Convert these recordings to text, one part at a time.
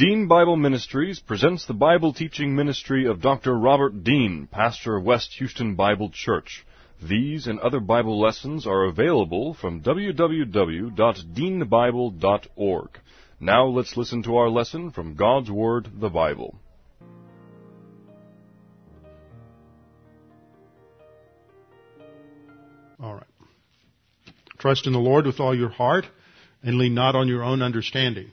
Dean Bible Ministries presents the Bible teaching ministry of Dr. Robert Dean, pastor of West Houston Bible Church. These and other Bible lessons are available from www.deanbible.org. Now let's listen to our lesson from God's Word, the Bible. All right. Trust in the Lord with all your heart and lean not on your own understanding.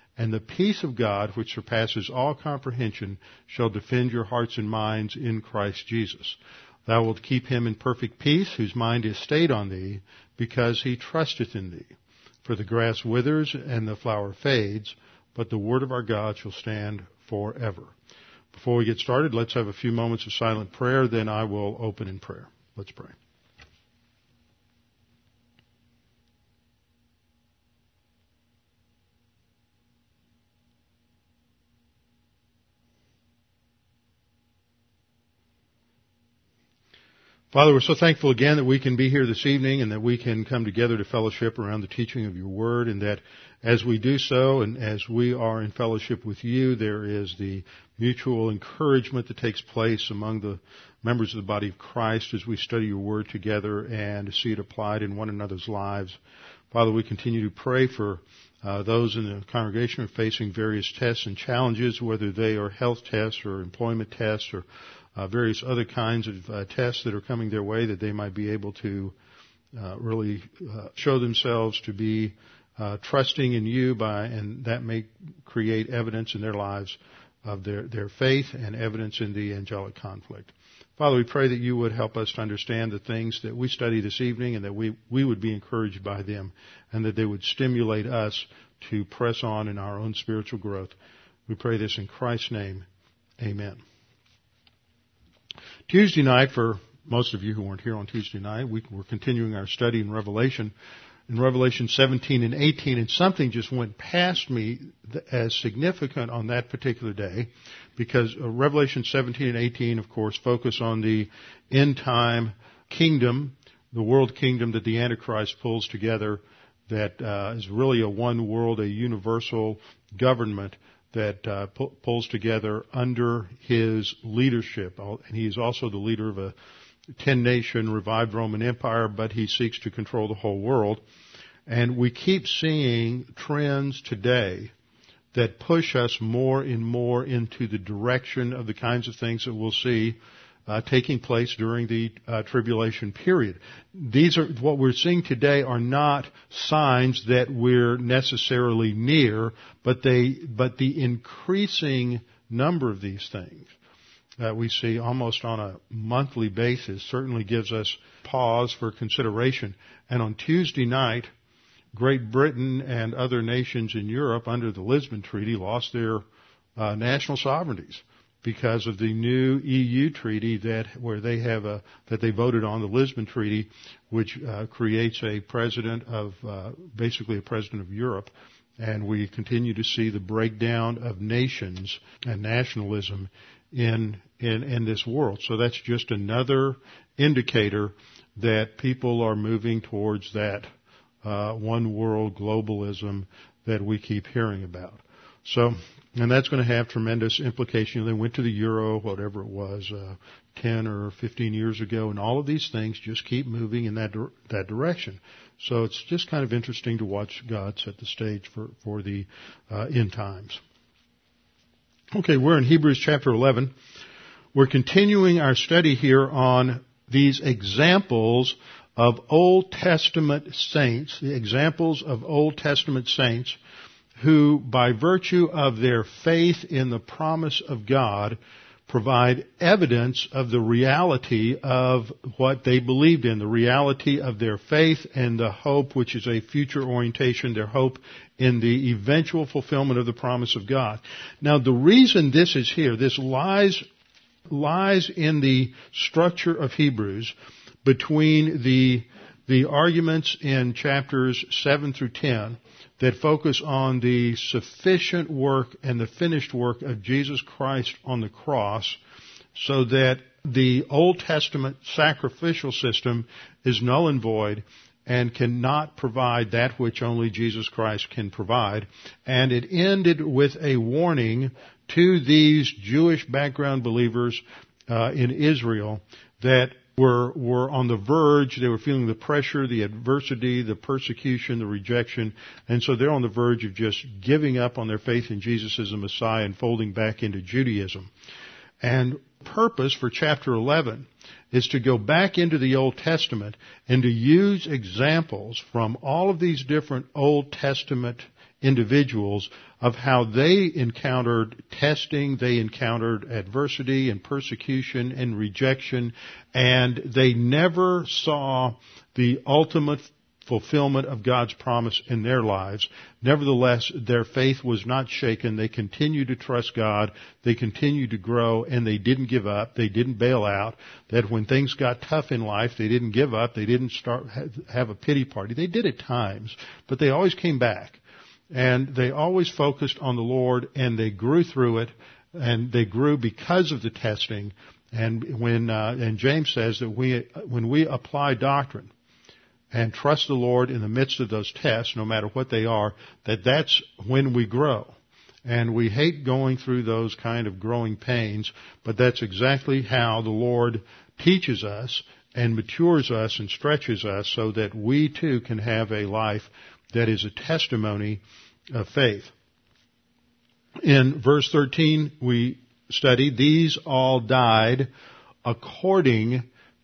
and the peace of God, which surpasses all comprehension, shall defend your hearts and minds in Christ Jesus. Thou wilt keep him in perfect peace, whose mind is stayed on thee, because he trusteth in thee. For the grass withers and the flower fades, but the word of our God shall stand forever. Before we get started, let's have a few moments of silent prayer, then I will open in prayer. Let's pray. Father, we're so thankful again that we can be here this evening and that we can come together to fellowship around the teaching of your word and that as we do so and as we are in fellowship with you, there is the mutual encouragement that takes place among the members of the body of Christ as we study your word together and see it applied in one another's lives. Father, we continue to pray for uh, those in the congregation who are facing various tests and challenges, whether they are health tests or employment tests or uh, various other kinds of uh, tests that are coming their way that they might be able to uh, really uh, show themselves to be uh, trusting in you by, and that may create evidence in their lives of their, their faith and evidence in the angelic conflict. Father, we pray that you would help us to understand the things that we study this evening and that we, we would be encouraged by them and that they would stimulate us to press on in our own spiritual growth. We pray this in Christ's name. Amen. Tuesday night, for most of you who weren't here on Tuesday night, we were continuing our study in Revelation, in Revelation 17 and 18, and something just went past me as significant on that particular day, because uh, Revelation 17 and 18, of course, focus on the end time kingdom, the world kingdom that the Antichrist pulls together, that uh, is really a one world, a universal government that uh, pu- pulls together under his leadership. And he is also the leader of a 10 nation revived Roman Empire, but he seeks to control the whole world. And we keep seeing trends today that push us more and more into the direction of the kinds of things that we'll see uh, taking place during the uh, tribulation period. These are what we're seeing today are not signs that we're necessarily near, but they but the increasing number of these things that we see almost on a monthly basis certainly gives us pause for consideration. And on Tuesday night, Great Britain and other nations in Europe under the Lisbon Treaty lost their uh, national sovereignties because of the new EU treaty that where they have a that they voted on the Lisbon Treaty, which uh, creates a president of uh, basically a president of Europe, and we continue to see the breakdown of nations and nationalism in in in this world. So that's just another indicator that people are moving towards that uh, one world globalism that we keep hearing about. So and that's going to have tremendous implications. They went to the euro, whatever it was, uh, 10 or 15 years ago, and all of these things just keep moving in that that direction. So it's just kind of interesting to watch God set the stage for for the uh, end times. Okay, we're in Hebrews chapter 11. We're continuing our study here on these examples of Old Testament saints, the examples of Old Testament saints who, by virtue of their faith in the promise of God, provide evidence of the reality of what they believed in, the reality of their faith and the hope, which is a future orientation, their hope in the eventual fulfillment of the promise of God. Now the reason this is here, this lies, lies in the structure of Hebrews between the, the arguments in chapters 7 through 10 that focus on the sufficient work and the finished work of Jesus Christ on the cross so that the Old Testament sacrificial system is null and void and cannot provide that which only Jesus Christ can provide. And it ended with a warning to these Jewish background believers uh, in Israel that were, were on the verge, they were feeling the pressure, the adversity, the persecution, the rejection, and so they're on the verge of just giving up on their faith in Jesus as the Messiah and folding back into Judaism. And purpose for chapter 11 is to go back into the Old Testament and to use examples from all of these different Old Testament individuals of how they encountered testing, they encountered adversity and persecution and rejection, and they never saw the ultimate fulfillment of God's promise in their lives. Nevertheless, their faith was not shaken. They continued to trust God. They continued to grow and they didn't give up. They didn't bail out. That when things got tough in life, they didn't give up. They didn't start, have a pity party. They did at times, but they always came back and they always focused on the Lord and they grew through it and they grew because of the testing. And when uh, and James says that we when we apply doctrine and trust the Lord in the midst of those tests, no matter what they are, that that's when we grow. And we hate going through those kind of growing pains, but that's exactly how the Lord teaches us and matures us and stretches us so that we too can have a life that is a testimony of faith. In verse 13, we studied, these all died according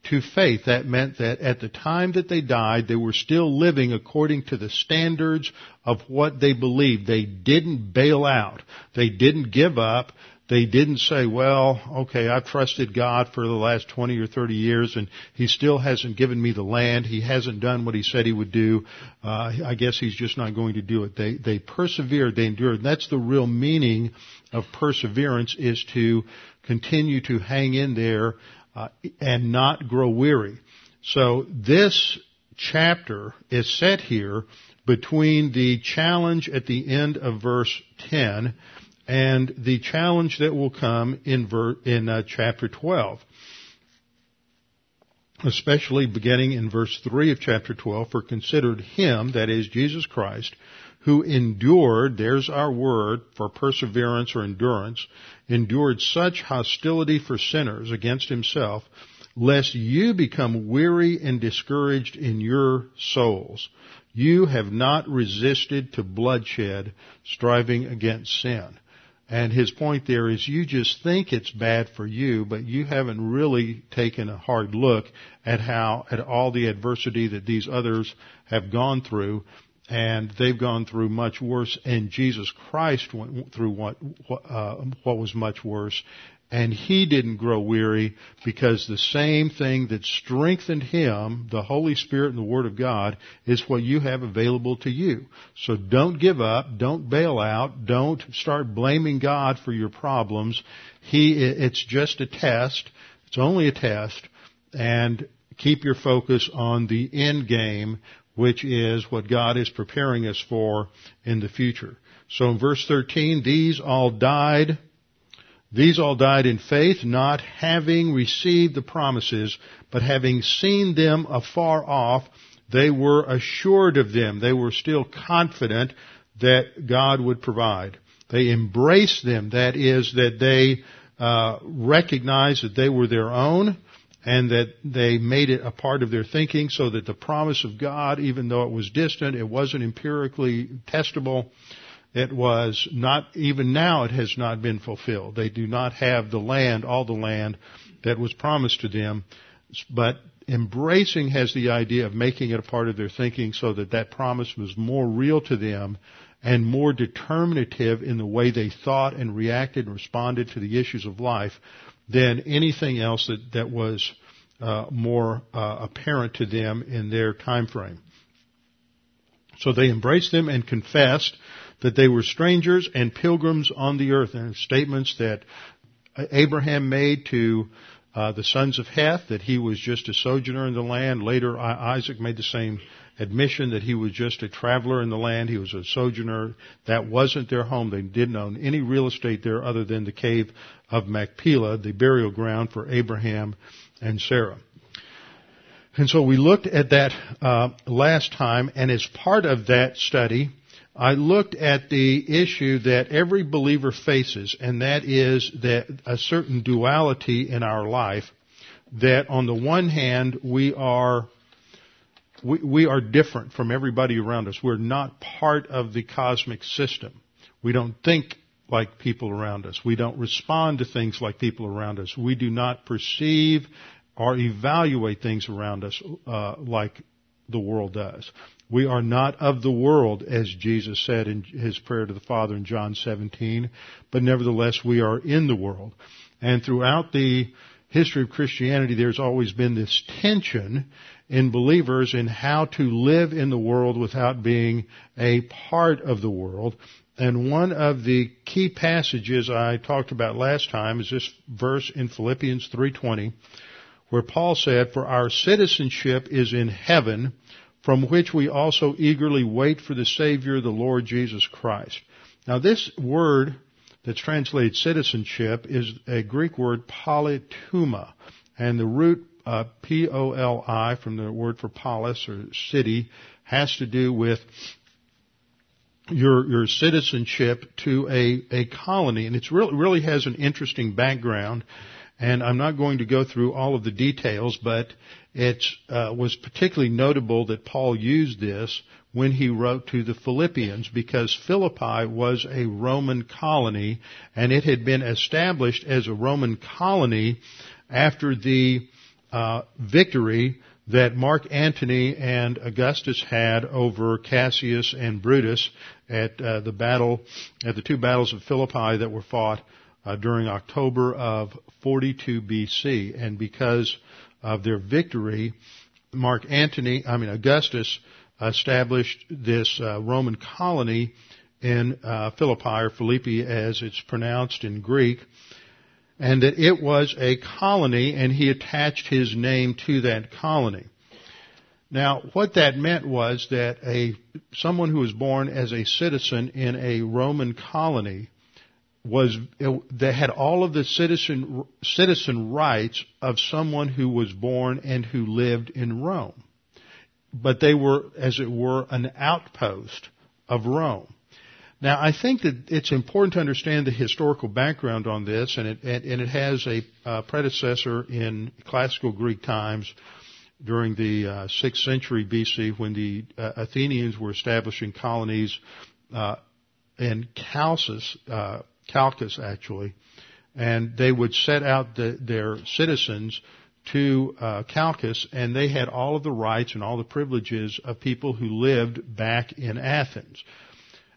to faith. That meant that at the time that they died, they were still living according to the standards of what they believed. They didn't bail out. They didn't give up. They didn't say, well, okay, I've trusted God for the last 20 or 30 years and He still hasn't given me the land. He hasn't done what He said He would do. Uh, I guess He's just not going to do it. They, they persevered, they endured. That's the real meaning of perseverance is to continue to hang in there uh, and not grow weary. So this chapter is set here between the challenge at the end of verse 10 and the challenge that will come in, ver- in uh, chapter 12. Especially beginning in verse 3 of chapter 12, for considered him, that is Jesus Christ, who endured, there's our word for perseverance or endurance, endured such hostility for sinners against himself, lest you become weary and discouraged in your souls. You have not resisted to bloodshed, striving against sin. And his point there is you just think it's bad for you, but you haven't really taken a hard look at how, at all the adversity that these others have gone through. And they've gone through much worse, and Jesus Christ went through what, uh, what was much worse and he didn't grow weary because the same thing that strengthened him, the Holy Spirit and the Word of God, is what you have available to you. So don't give up, don't bail out, don't start blaming God for your problems. He, it's just a test. It's only a test. And keep your focus on the end game, which is what God is preparing us for in the future. So in verse 13, these all died these all died in faith, not having received the promises, but having seen them afar off, they were assured of them. They were still confident that God would provide. They embraced them. That is, that they uh, recognized that they were their own and that they made it a part of their thinking so that the promise of God, even though it was distant, it wasn't empirically testable, it was not, even now it has not been fulfilled. They do not have the land, all the land that was promised to them. But embracing has the idea of making it a part of their thinking so that that promise was more real to them and more determinative in the way they thought and reacted and responded to the issues of life than anything else that, that was uh, more uh, apparent to them in their time frame. So they embraced them and confessed that they were strangers and pilgrims on the earth. And statements that Abraham made to uh, the sons of Heth that he was just a sojourner in the land. Later, Isaac made the same admission that he was just a traveler in the land. He was a sojourner. That wasn't their home. They didn't own any real estate there other than the cave of Machpelah, the burial ground for Abraham and Sarah. And so we looked at that uh, last time, and as part of that study, I looked at the issue that every believer faces, and that is that a certain duality in our life. That on the one hand, we are we, we are different from everybody around us. We're not part of the cosmic system. We don't think like people around us. We don't respond to things like people around us. We do not perceive or evaluate things around us uh, like the world does. We are not of the world, as Jesus said in his prayer to the Father in John 17, but nevertheless we are in the world. And throughout the history of Christianity, there's always been this tension in believers in how to live in the world without being a part of the world. And one of the key passages I talked about last time is this verse in Philippians 3:20 where Paul said, "For our citizenship is in heaven, from which we also eagerly wait for the Savior, the Lord Jesus Christ." Now this word that's translated citizenship is a Greek word politeuma, and the root uh, P-O-L-I from the word for polis or city has to do with your your citizenship to a a colony, and it's really really has an interesting background. And I'm not going to go through all of the details, but it uh, was particularly notable that Paul used this when he wrote to the Philippians because Philippi was a Roman colony and it had been established as a Roman colony after the uh, victory that Mark Antony and Augustus had over Cassius and Brutus at uh, the battle, at the two battles of Philippi that were fought uh, during October of 42 BC. And because of their victory, Mark Antony, I mean Augustus, established this uh, Roman colony in uh, Philippi or Philippi as it's pronounced in Greek and that it was a colony and he attached his name to that colony. Now, what that meant was that a, someone who was born as a citizen in a Roman colony was, they had all of the citizen, citizen rights of someone who was born and who lived in Rome. But they were, as it were, an outpost of Rome. Now, I think that it's important to understand the historical background on this, and it, and it has a uh, predecessor in classical Greek times during the uh, 6th century BC when the uh, Athenians were establishing colonies uh, in Chalcis, Chalcis actually, and they would set out the, their citizens to uh, Chalcis, and they had all of the rights and all the privileges of people who lived back in Athens.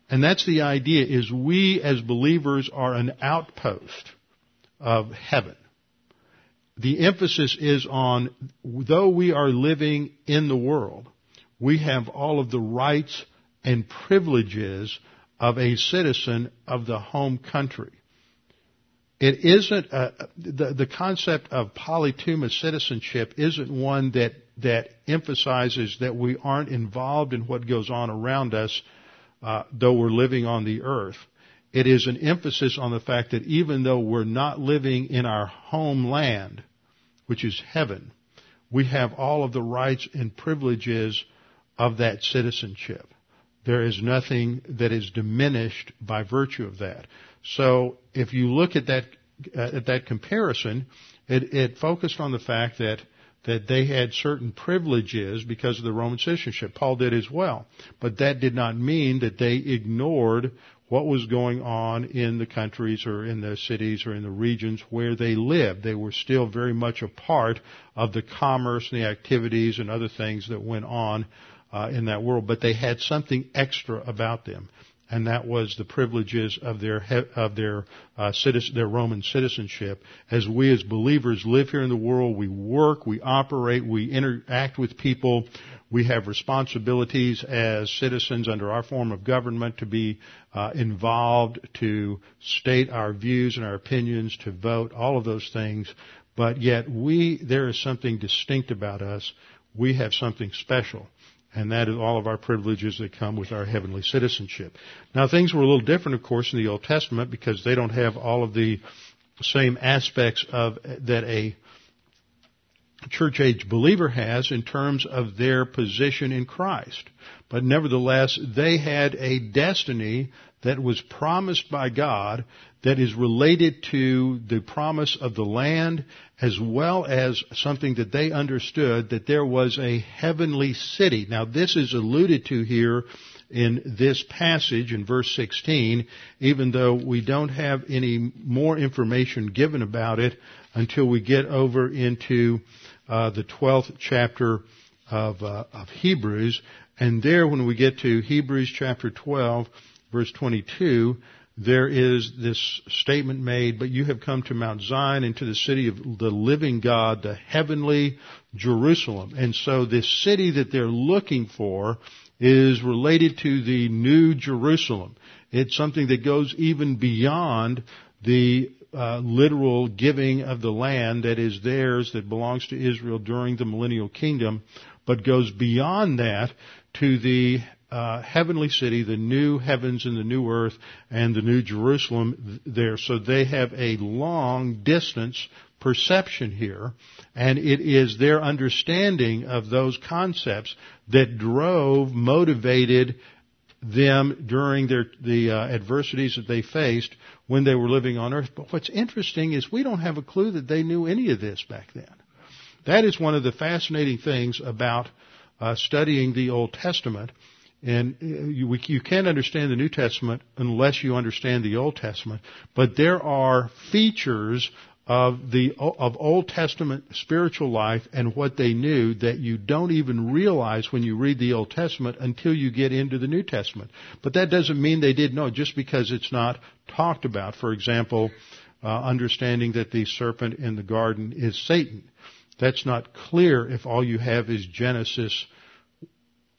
And that's the idea is we as believers are an outpost of heaven. The emphasis is on, though we are living in the world, we have all of the rights and privileges of a citizen of the home country. It isn't a, the the concept of politeuma citizenship isn't one that that emphasizes that we aren't involved in what goes on around us uh, though we're living on the earth. It is an emphasis on the fact that even though we're not living in our homeland, which is heaven, we have all of the rights and privileges of that citizenship. There is nothing that is diminished by virtue of that. So if you look at that uh, at that comparison, it, it focused on the fact that that they had certain privileges because of the Roman citizenship. Paul did as well. But that did not mean that they ignored what was going on in the countries or in the cities or in the regions where they lived. They were still very much a part of the commerce and the activities and other things that went on uh, in that world, but they had something extra about them. and that was the privileges of their of their uh, citizen, their Roman citizenship. As we as believers live here in the world, we work, we operate, we interact with people. We have responsibilities as citizens under our form of government to be uh, involved, to state our views and our opinions, to vote, all of those things. But yet we, there is something distinct about us. We have something special. And that is all of our privileges that come with our heavenly citizenship. Now things were a little different, of course, in the Old Testament because they don't have all of the same aspects of that a church age believer has in terms of their position in Christ. But nevertheless, they had a destiny that was promised by God that is related to the promise of the land as well as something that they understood that there was a heavenly city. Now this is alluded to here in this passage in verse 16, even though we don't have any more information given about it until we get over into uh, the 12th chapter of, uh, of Hebrews. And there, when we get to Hebrews chapter 12, verse 22, there is this statement made, but you have come to Mount Zion and to the city of the living God, the heavenly Jerusalem. And so this city that they're looking for is related to the new Jerusalem. It's something that goes even beyond the uh, literal giving of the land that is theirs that belongs to Israel during the millennial kingdom, but goes beyond that to the uh, heavenly city, the new heavens and the new earth and the new Jerusalem there. So they have a long distance perception here, and it is their understanding of those concepts that drove, motivated them during their, the uh, adversities that they faced when they were living on earth. But what's interesting is we don't have a clue that they knew any of this back then. That is one of the fascinating things about uh, studying the Old Testament. And uh, you, you can't understand the New Testament unless you understand the Old Testament. But there are features of the of Old Testament spiritual life and what they knew that you don't even realize when you read the Old Testament until you get into the New Testament. But that doesn't mean they didn't know just because it's not talked about. For example, uh, understanding that the serpent in the garden is Satan. That's not clear if all you have is Genesis,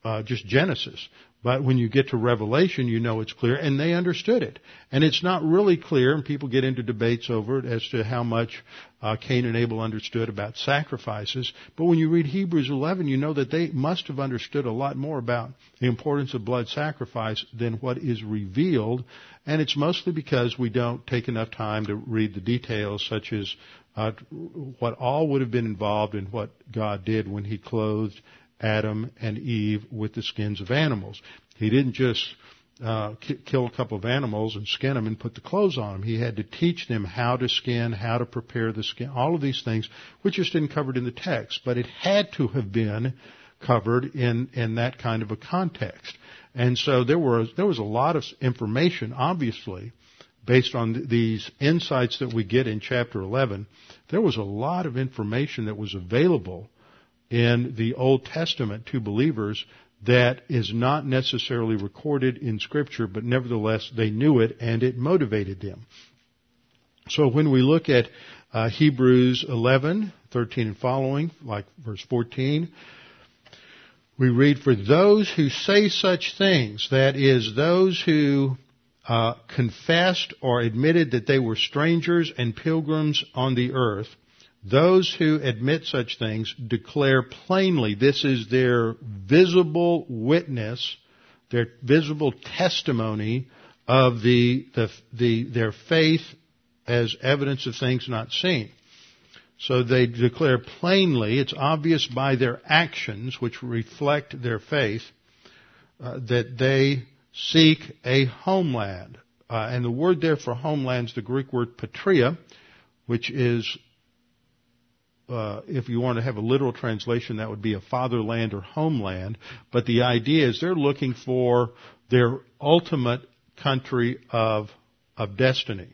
uh, just Genesis. But when you get to Revelation, you know it's clear, and they understood it. And it's not really clear, and people get into debates over it as to how much uh, Cain and Abel understood about sacrifices. But when you read Hebrews 11, you know that they must have understood a lot more about the importance of blood sacrifice than what is revealed. And it's mostly because we don't take enough time to read the details, such as uh, what all would have been involved in what God did when He clothed Adam and Eve with the skins of animals. He didn't just uh, kill a couple of animals and skin them and put the clothes on them. He had to teach them how to skin, how to prepare the skin, all of these things, which just didn't covered in the text, but it had to have been covered in in that kind of a context. And so there was there was a lot of information, obviously, based on these insights that we get in chapter 11. There was a lot of information that was available in the Old Testament to believers that is not necessarily recorded in scripture, but nevertheless they knew it and it motivated them. So when we look at uh, Hebrews 11, 13 and following, like verse 14, we read, For those who say such things, that is, those who uh, confessed or admitted that they were strangers and pilgrims on the earth, those who admit such things declare plainly this is their visible witness, their visible testimony of the, the, the, their faith as evidence of things not seen. So they declare plainly, it's obvious by their actions, which reflect their faith, uh, that they seek a homeland. Uh, and the word there for homeland is the Greek word patria, which is uh, if you want to have a literal translation, that would be a fatherland or homeland. But the idea is they're looking for their ultimate country of of destiny.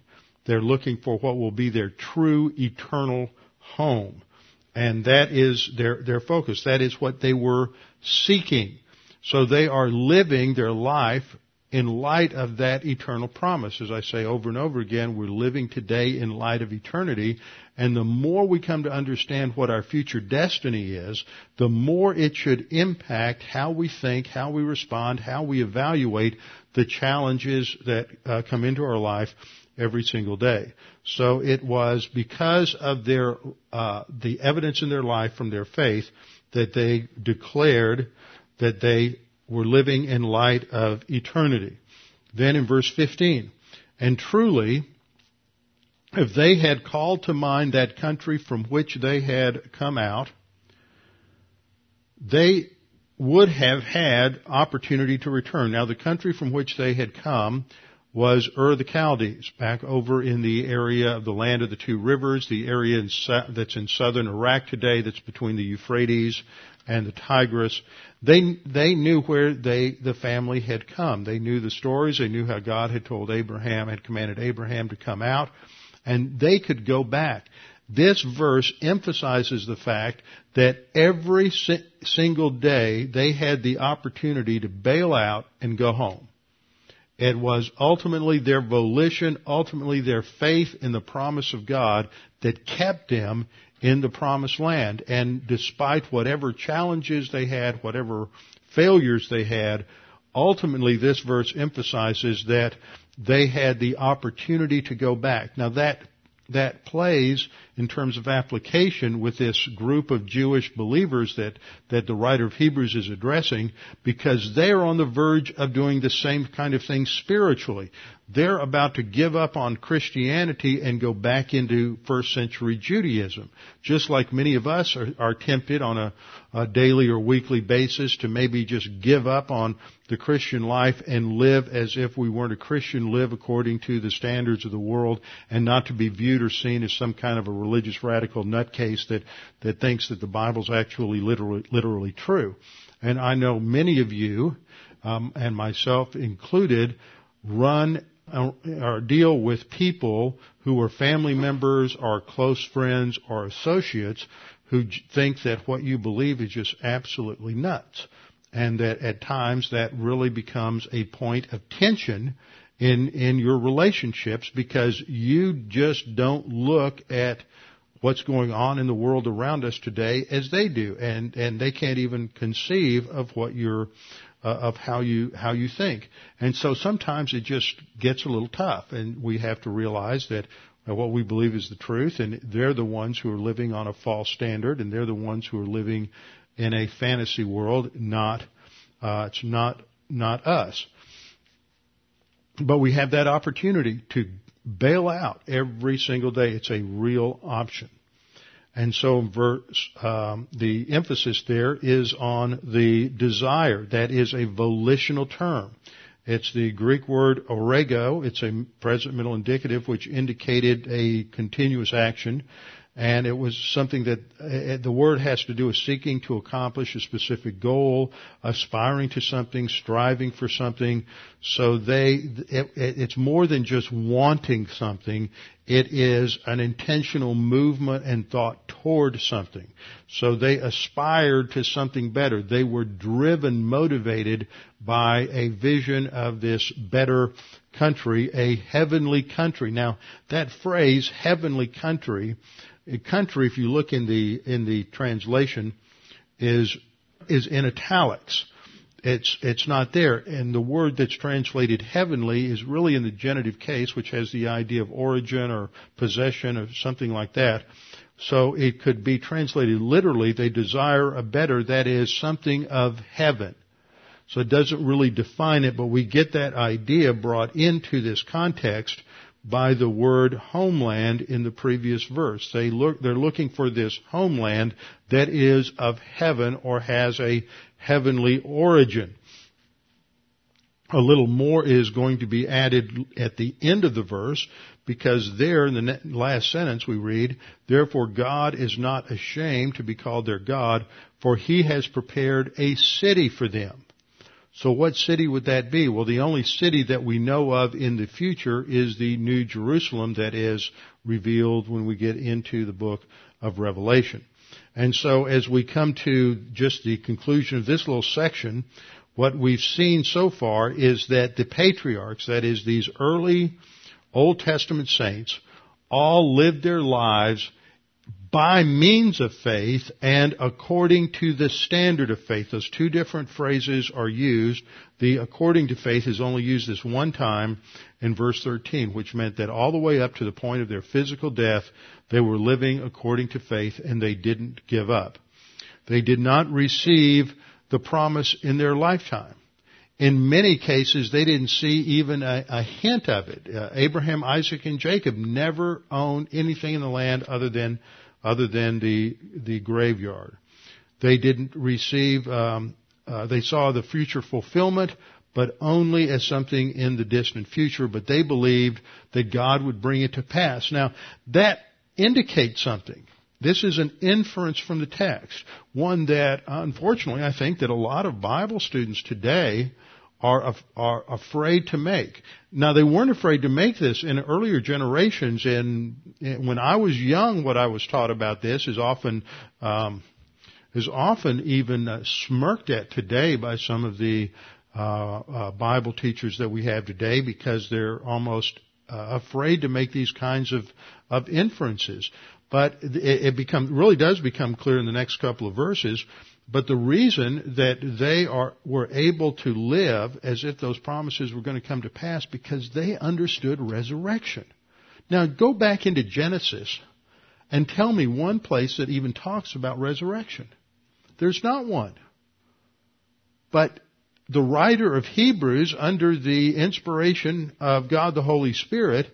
They're looking for what will be their true eternal home, and that is their their focus. That is what they were seeking. So they are living their life in light of that eternal promise. As I say over and over again, we're living today in light of eternity, and the more we come to understand what our future destiny is, the more it should impact how we think, how we respond, how we evaluate the challenges that uh, come into our life every single day. So it was because of their uh, the evidence in their life from their faith that they declared that they were living in light of eternity. Then in verse 15, and truly, if they had called to mind that country from which they had come out, they would have had opportunity to return. Now the country from which they had come was Ur the Chaldees, back over in the area of the land of the two rivers, the area in, that's in southern Iraq today, that's between the Euphrates and the Tigris. They, they knew where they, the family had come. They knew the stories. They knew how God had told Abraham, had commanded Abraham to come out, and they could go back. This verse emphasizes the fact that every si- single day they had the opportunity to bail out and go home. It was ultimately their volition, ultimately their faith in the promise of God that kept them in the promised land. And despite whatever challenges they had, whatever failures they had, ultimately this verse emphasizes that they had the opportunity to go back. Now that that plays in terms of application with this group of Jewish believers that, that the writer of Hebrews is addressing because they're on the verge of doing the same kind of thing spiritually. They're about to give up on Christianity and go back into first century Judaism. Just like many of us are, are tempted on a, a daily or weekly basis to maybe just give up on the Christian life and live as if we weren't a Christian, live according to the standards of the world and not to be viewed or seen as some kind of a religious radical nutcase that, that thinks that the Bible's actually literally, literally true. And I know many of you, um, and myself included, run or deal with people who are family members or close friends or associates who think that what you believe is just absolutely nuts. And that at times that really becomes a point of tension in, in your relationships because you just don't look at what's going on in the world around us today as they do. And, and they can't even conceive of what you're, uh, of how you, how you think. And so sometimes it just gets a little tough and we have to realize that what we believe is the truth and they're the ones who are living on a false standard and they're the ones who are living in a fantasy world, not, uh, it's not, not us. But we have that opportunity to bail out every single day. It's a real option. And so verse, um, the emphasis there is on the desire. That is a volitional term. It's the Greek word orego. It's a present middle indicative which indicated a continuous action and it was something that uh, the word has to do with seeking to accomplish a specific goal, aspiring to something, striving for something. So they, it, it's more than just wanting something. It is an intentional movement and thought toward something. So they aspired to something better. They were driven, motivated by a vision of this better country, a heavenly country. Now, that phrase, heavenly country, country, if you look in the in the translation, is is in italics. It's it's not there, and the word that's translated heavenly is really in the genitive case, which has the idea of origin or possession or something like that. So it could be translated literally, they desire a better, that is something of heaven. So it doesn't really define it, but we get that idea brought into this context by the word homeland in the previous verse. They look, they're looking for this homeland that is of heaven or has a heavenly origin. A little more is going to be added at the end of the verse because there in the last sentence we read, therefore God is not ashamed to be called their God for he has prepared a city for them. So what city would that be? Well, the only city that we know of in the future is the New Jerusalem that is revealed when we get into the book of Revelation. And so as we come to just the conclusion of this little section, what we've seen so far is that the patriarchs, that is these early Old Testament saints, all lived their lives by means of faith and according to the standard of faith. Those two different phrases are used. The according to faith is only used this one time in verse 13, which meant that all the way up to the point of their physical death, they were living according to faith and they didn't give up. They did not receive the promise in their lifetime. In many cases, they didn't see even a, a hint of it. Uh, Abraham, Isaac, and Jacob never owned anything in the land other than other than the the graveyard. They didn't receive. Um, uh, they saw the future fulfillment, but only as something in the distant future. But they believed that God would bring it to pass. Now that indicates something. This is an inference from the text, one that unfortunately I think that a lot of Bible students today are, are afraid to make. Now they weren't afraid to make this in earlier generations. And when I was young, what I was taught about this is often um, is often even uh, smirked at today by some of the uh, uh, Bible teachers that we have today because they're almost uh, afraid to make these kinds of of inferences. But it, it become really does become clear in the next couple of verses but the reason that they are, were able to live as if those promises were going to come to pass because they understood resurrection. Now go back into Genesis and tell me one place that even talks about resurrection. There's not one. But the writer of Hebrews, under the inspiration of God the Holy Spirit,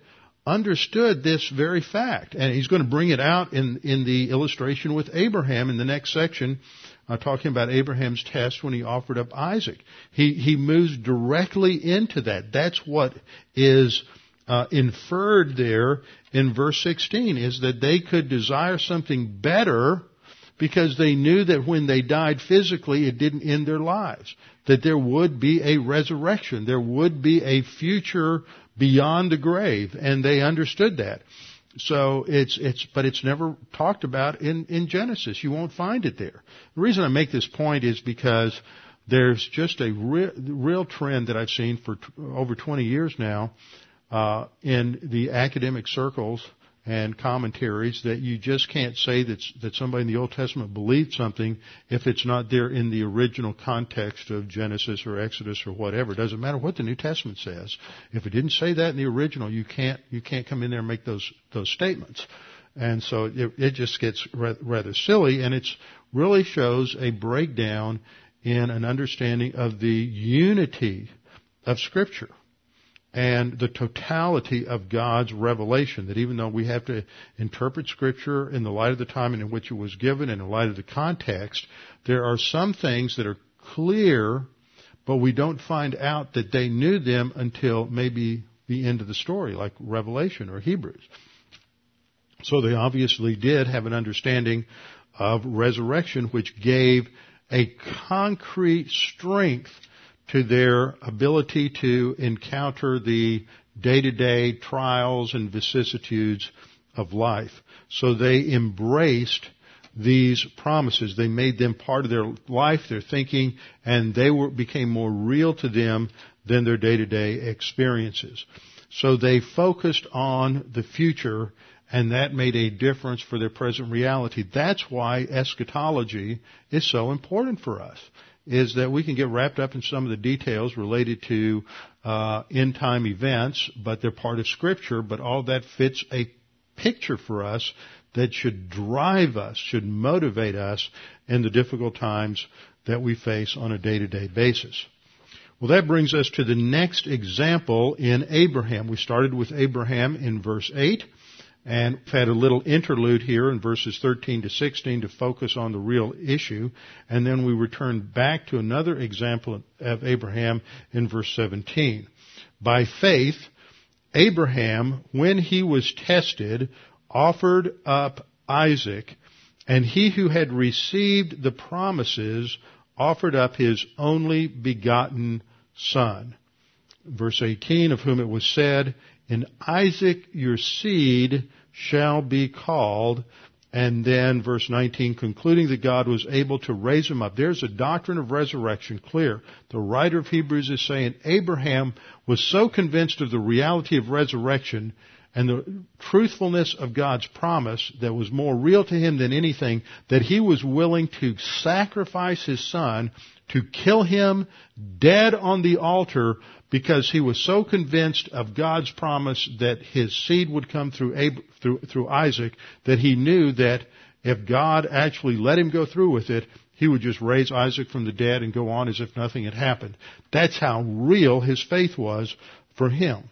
understood this very fact. And he's going to bring it out in, in the illustration with Abraham in the next section uh, talking about Abraham's test when he offered up Isaac. He, he moves directly into that. That's what is uh, inferred there in verse 16 is that they could desire something better because they knew that when they died physically, it didn't end their lives. That there would be a resurrection. There would be a future beyond the grave. And they understood that. So it's it's but it's never talked about in in Genesis. You won't find it there. The reason I make this point is because there's just a real, real trend that I've seen for t- over 20 years now uh, in the academic circles and commentaries that you just can't say that that somebody in the Old Testament believed something if it's not there in the original context of Genesis or Exodus or whatever. It doesn't matter what the New Testament says. If it didn't say that in the original, you can't you can't come in there and make those those statements. And so it, it just gets rather silly, and it really shows a breakdown in an understanding of the unity of Scripture and the totality of God's revelation. That even though we have to interpret Scripture in the light of the time in which it was given and in light of the context, there are some things that are clear, but we don't find out that they knew them until maybe the end of the story, like Revelation or Hebrews. So they obviously did have an understanding of resurrection, which gave a concrete strength to their ability to encounter the day-to-day trials and vicissitudes of life. So they embraced these promises. They made them part of their life, their thinking, and they were, became more real to them than their day-to-day experiences. So they focused on the future and that made a difference for their present reality. That's why eschatology is so important for us is that we can get wrapped up in some of the details related to uh, end time events, but they're part of Scripture. But all that fits a picture for us that should drive us, should motivate us in the difficult times that we face on a day-to-day basis. Well, that brings us to the next example in Abraham. We started with Abraham in verse 8. And we've had a little interlude here in verses 13 to 16 to focus on the real issue. And then we return back to another example of Abraham in verse 17. By faith, Abraham, when he was tested, offered up Isaac, and he who had received the promises offered up his only begotten son. Verse 18, of whom it was said, in Isaac your seed shall be called, And then verse 19, concluding that God was able to raise him up. There's a doctrine of resurrection clear. The writer of Hebrews is saying Abraham was so convinced of the reality of resurrection and the truthfulness of God's promise that was more real to him than anything that he was willing to sacrifice his son to kill him dead on the altar because he was so convinced of God's promise that his seed would come through, Ab- through, through Isaac that he knew that if God actually let him go through with it, he would just raise Isaac from the dead and go on as if nothing had happened. That's how real his faith was for him.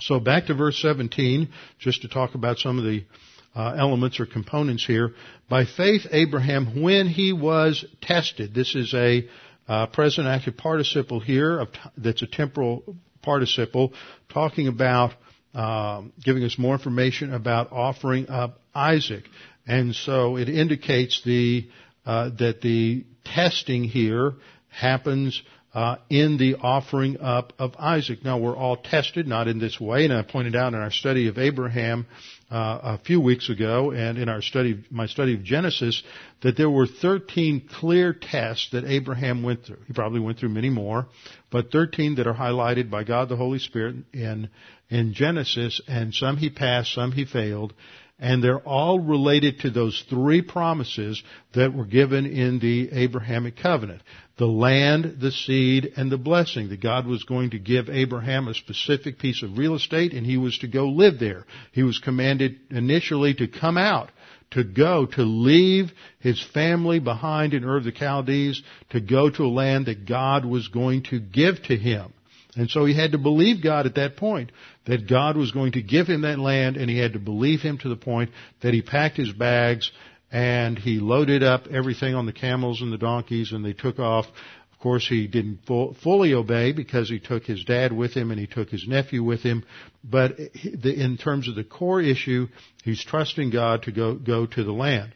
So back to verse 17, just to talk about some of the uh, elements or components here. By faith, Abraham, when he was tested, this is a uh, present active participle here of, that's a temporal participle talking about um, giving us more information about offering up Isaac. And so it indicates the uh, that the testing here happens uh, in the offering up of Isaac. Now we're all tested, not in this way, and I pointed out in our study of Abraham uh, a few weeks ago, and in our study, my study of Genesis, that there were 13 clear tests that Abraham went through. He probably went through many more, but 13 that are highlighted by God the Holy Spirit in in Genesis, and some he passed, some he failed, and they're all related to those three promises that were given in the Abrahamic covenant. The land, the seed, and the blessing. That God was going to give Abraham a specific piece of real estate and he was to go live there. He was commanded initially to come out, to go, to leave his family behind in Ur of the Chaldees, to go to a land that God was going to give to him. And so he had to believe God at that point that God was going to give him that land and he had to believe him to the point that he packed his bags and he loaded up everything on the camels and the donkeys and they took off. Of course, he didn't full, fully obey because he took his dad with him and he took his nephew with him. But in terms of the core issue, he's trusting God to go, go to the land.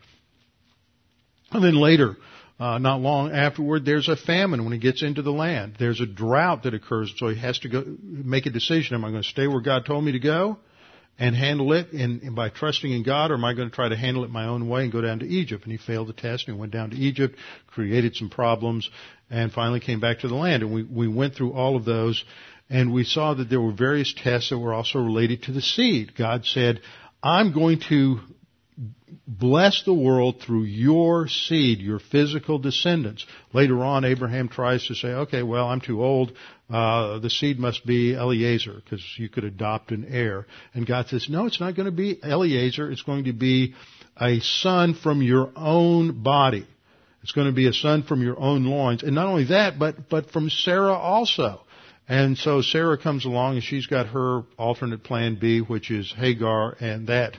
And then later, uh, not long afterward, there's a famine when he gets into the land. There's a drought that occurs, so he has to go make a decision. Am I going to stay where God told me to go and handle it and, in by trusting in God, or am I going to try to handle it my own way and go down to Egypt? And he failed the test and went down to Egypt, created some problems, and finally came back to the land. And we, we went through all of those, and we saw that there were various tests that were also related to the seed. God said, I'm going to bless the world through your seed, your physical descendants. Later on, Abraham tries to say, okay, well, I'm too old. Uh, the seed must be Eliezer because you could adopt an heir. And God says, no, it's not going to be Eliezer. It's going to be a son from your own body. It's going to be a son from your own loins. And not only that, but, but from Sarah also. And so Sarah comes along and she's got her alternate plan B, which is Hagar, and that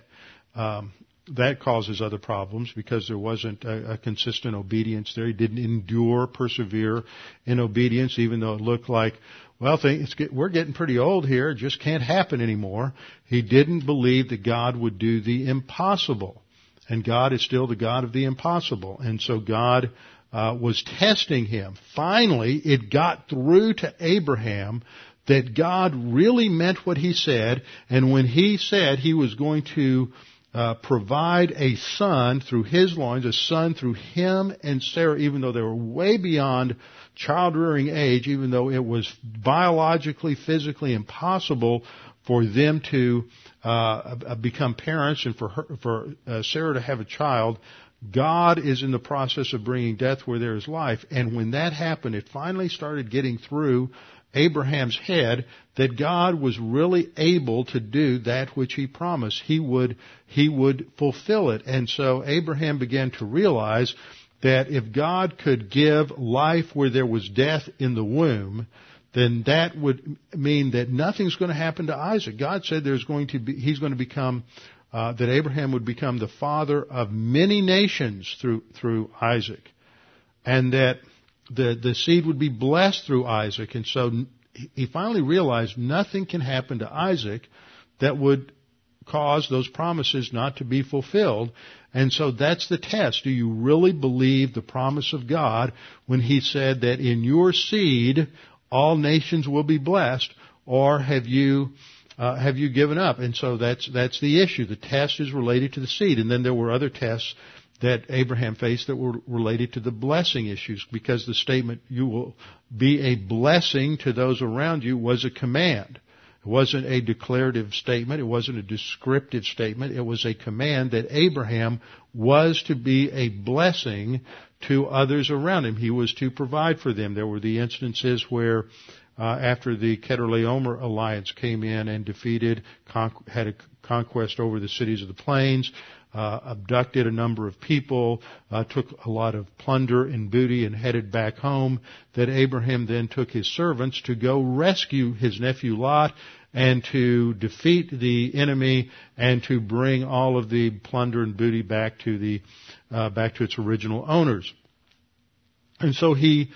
um, that causes other problems because there wasn't a, a, consistent obedience there. He didn't endure, persevere in obedience, even though it looked like, well, get, we're getting pretty old here. It just can't happen anymore. He didn't believe that God would do the impossible. And God is still the God of the impossible. And so God uh, was testing him. Finally, it got through to Abraham that God really meant what he said. And when he said he was going to uh, provide a son through his loins, a son through him and Sarah, even though they were way beyond child rearing age, even though it was biologically, physically impossible for them to uh, become parents and for her, for uh, Sarah to have a child. God is in the process of bringing death where there is life. And when that happened, it finally started getting through Abraham's head that God was really able to do that which he promised. He would, he would fulfill it. And so Abraham began to realize that if God could give life where there was death in the womb, then that would mean that nothing's going to happen to Isaac. God said there's going to be, he's going to become, uh, that Abraham would become the father of many nations through, through Isaac. And that the, the seed would be blessed through Isaac. And so he finally realized nothing can happen to Isaac that would cause those promises not to be fulfilled. And so that's the test. Do you really believe the promise of God when he said that in your seed all nations will be blessed? Or have you uh, have you given up? And so that's that's the issue. The test is related to the seed, and then there were other tests that Abraham faced that were related to the blessing issues because the statement "you will be a blessing to those around you" was a command. It wasn't a declarative statement. It wasn't a descriptive statement. It was a command that Abraham was to be a blessing to others around him. He was to provide for them. There were the instances where uh, after the Chedorlaomer alliance came in and defeated, con- had a conquest over the cities of the plains, uh, abducted a number of people, uh, took a lot of plunder and booty and headed back home, that Abraham then took his servants to go rescue his nephew Lot and to defeat the enemy and to bring all of the plunder and booty back to the uh, back to its original owners. And so he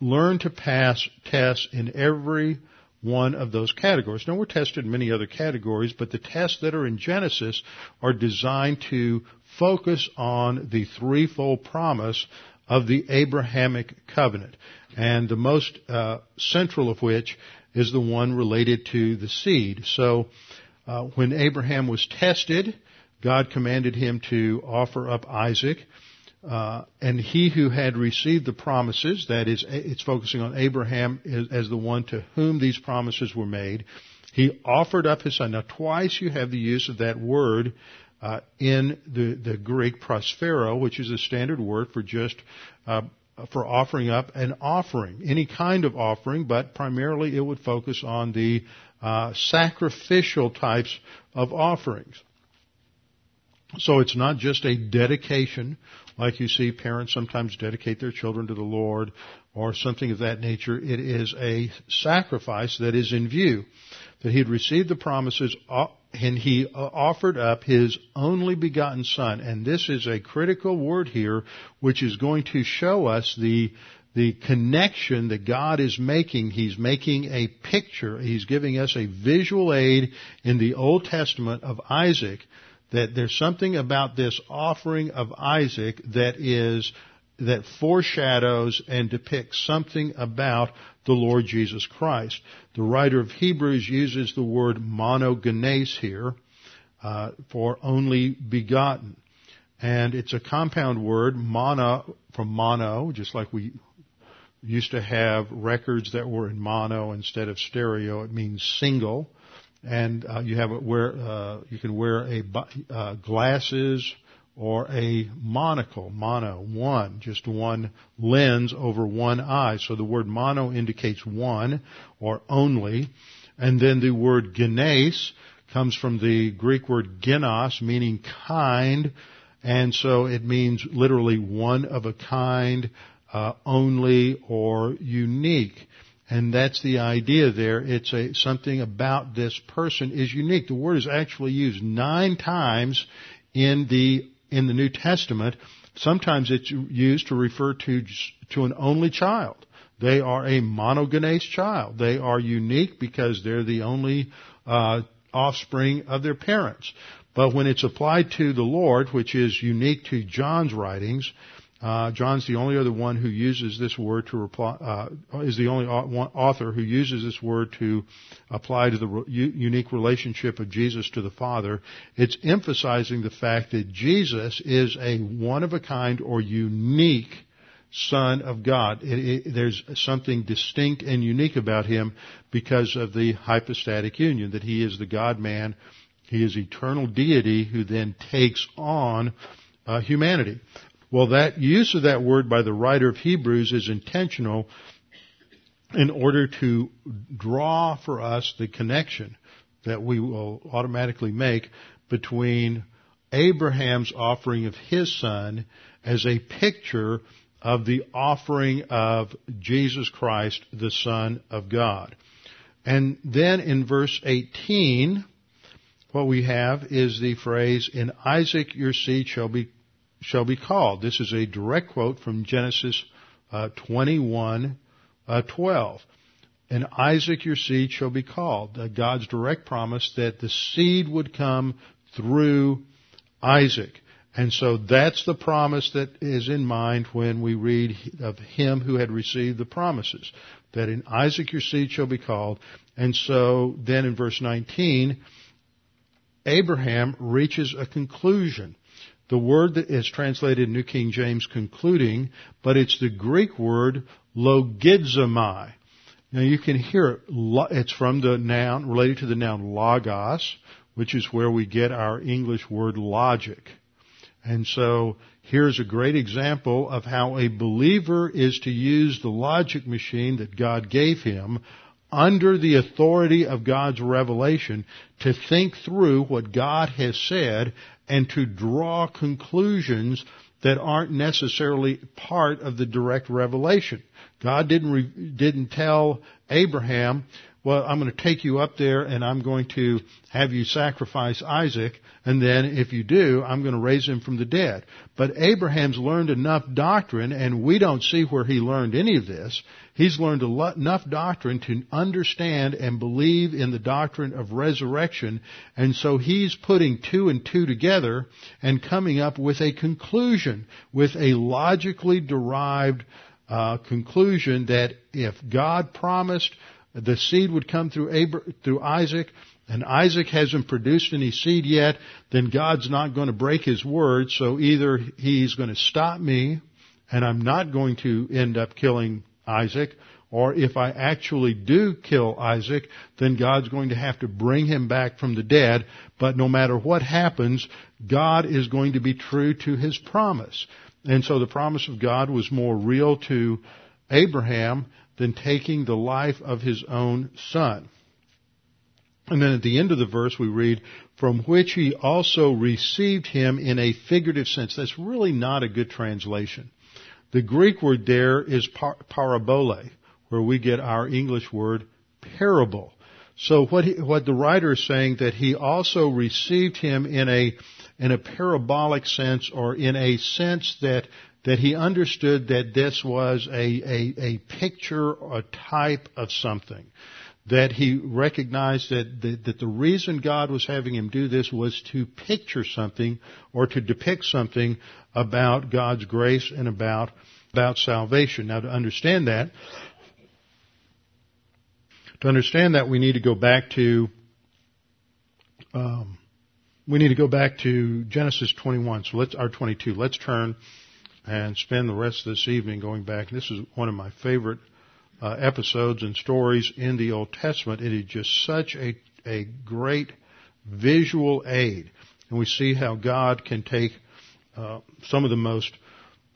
learned to pass tests in every one of those categories. Now we're tested in many other categories, but the tests that are in Genesis are designed to focus on the threefold promise of the Abrahamic covenant. And the most uh, central of which is the one related to the seed. So uh, when Abraham was tested, God commanded him to offer up Isaac. Uh, and he who had received the promises, that is, it's focusing on Abraham as, as, the one to whom these promises were made. He offered up his son. Now, twice you have the use of that word uh, in the, the Greek prosphero, which is a standard word for just uh, for offering up an offering, any kind of offering, but primarily it would focus on the uh, sacrificial types of offerings. So it's not just a dedication, like you see parents sometimes dedicate their children to the Lord or something of that nature. It is a sacrifice that is in view. That he had received the promises uh, and he uh, offered up his only begotten son. And this is a critical word here, which is going to show us the the connection that God is making. He's making a picture. He's giving us a visual aid in the Old Testament of Isaac that there's something about this offering of Isaac that is that foreshadows and depicts something about the Lord Jesus Christ. The writer of Hebrews uses the word monogenes here uh, for only begotten. And it's a compound word, mono, from mono, just like we used to have records that were in mono instead of stereo. It means single and uh, you have a wear uh, you can wear a uh, glasses or a monocle mono one just one lens over one eye. So the word mono indicates one or only. And then the word genes comes from the greek word genos meaning kind. And so it means literally one of a kind uh, only or unique and that's the idea there. It's a, something about this person is unique. The word is actually used nine times in the, in the New Testament. Sometimes it's used to refer to, to an only child. They are a monogenes child. They are unique because they're the only, uh, offspring of their parents. But when it's applied to the Lord, which is unique to John's writings, uh, John's the only other one who uses this word to reply, uh, is the only author who uses this word to apply to the re- unique relationship of Jesus to the Father. It's emphasizing the fact that Jesus is a one of a kind or unique Son of God. It, it, there's something distinct and unique about him because of the hypostatic union, that he is the God man, he is eternal deity who then takes on uh, humanity. Well, that use of that word by the writer of Hebrews is intentional in order to draw for us the connection that we will automatically make between Abraham's offering of his son as a picture of the offering of Jesus Christ, the Son of God. And then in verse 18, what we have is the phrase, in Isaac your seed shall be shall be called. This is a direct quote from Genesis uh, 21, uh, 12. And Isaac your seed shall be called. Uh, God's direct promise that the seed would come through Isaac. And so that's the promise that is in mind when we read of him who had received the promises. That in Isaac your seed shall be called. And so then in verse 19, Abraham reaches a conclusion. The word that is translated in New King James concluding, but it's the Greek word logizomai. Now you can hear it. It's from the noun, related to the noun logos, which is where we get our English word logic. And so here's a great example of how a believer is to use the logic machine that God gave him under the authority of God's revelation to think through what God has said and to draw conclusions that aren't necessarily part of the direct revelation. God didn't re- didn't tell Abraham, well, I'm going to take you up there and I'm going to have you sacrifice Isaac, and then if you do, I'm going to raise him from the dead. But Abraham's learned enough doctrine, and we don't see where he learned any of this. He's learned enough doctrine to understand and believe in the doctrine of resurrection, and so he's putting two and two together and coming up with a conclusion, with a logically derived uh, conclusion that if God promised the seed would come through, Abra- through Isaac, and Isaac hasn't produced any seed yet, then God's not going to break his word, so either he's going to stop me, and I'm not going to end up killing Isaac, or if I actually do kill Isaac, then God's going to have to bring him back from the dead. But no matter what happens, God is going to be true to his promise. And so the promise of God was more real to Abraham than taking the life of his own son. And then at the end of the verse we read, from which he also received him in a figurative sense. That's really not a good translation. The Greek word there is par- parabole, where we get our English word parable. So what he, what the writer is saying that he also received him in a in a parabolic sense or in a sense that that he understood that this was a, a, a picture or a type of something. That he recognized that the, that the reason God was having him do this was to picture something or to depict something about God's grace and about, about salvation. Now to understand that, to understand that we need to go back to, um, we need to go back to Genesis 21. So let's, our 22. Let's turn and spend the rest of this evening going back. This is one of my favorite uh, episodes and stories in the Old Testament. It is just such a, a great visual aid. And we see how God can take uh, some of the most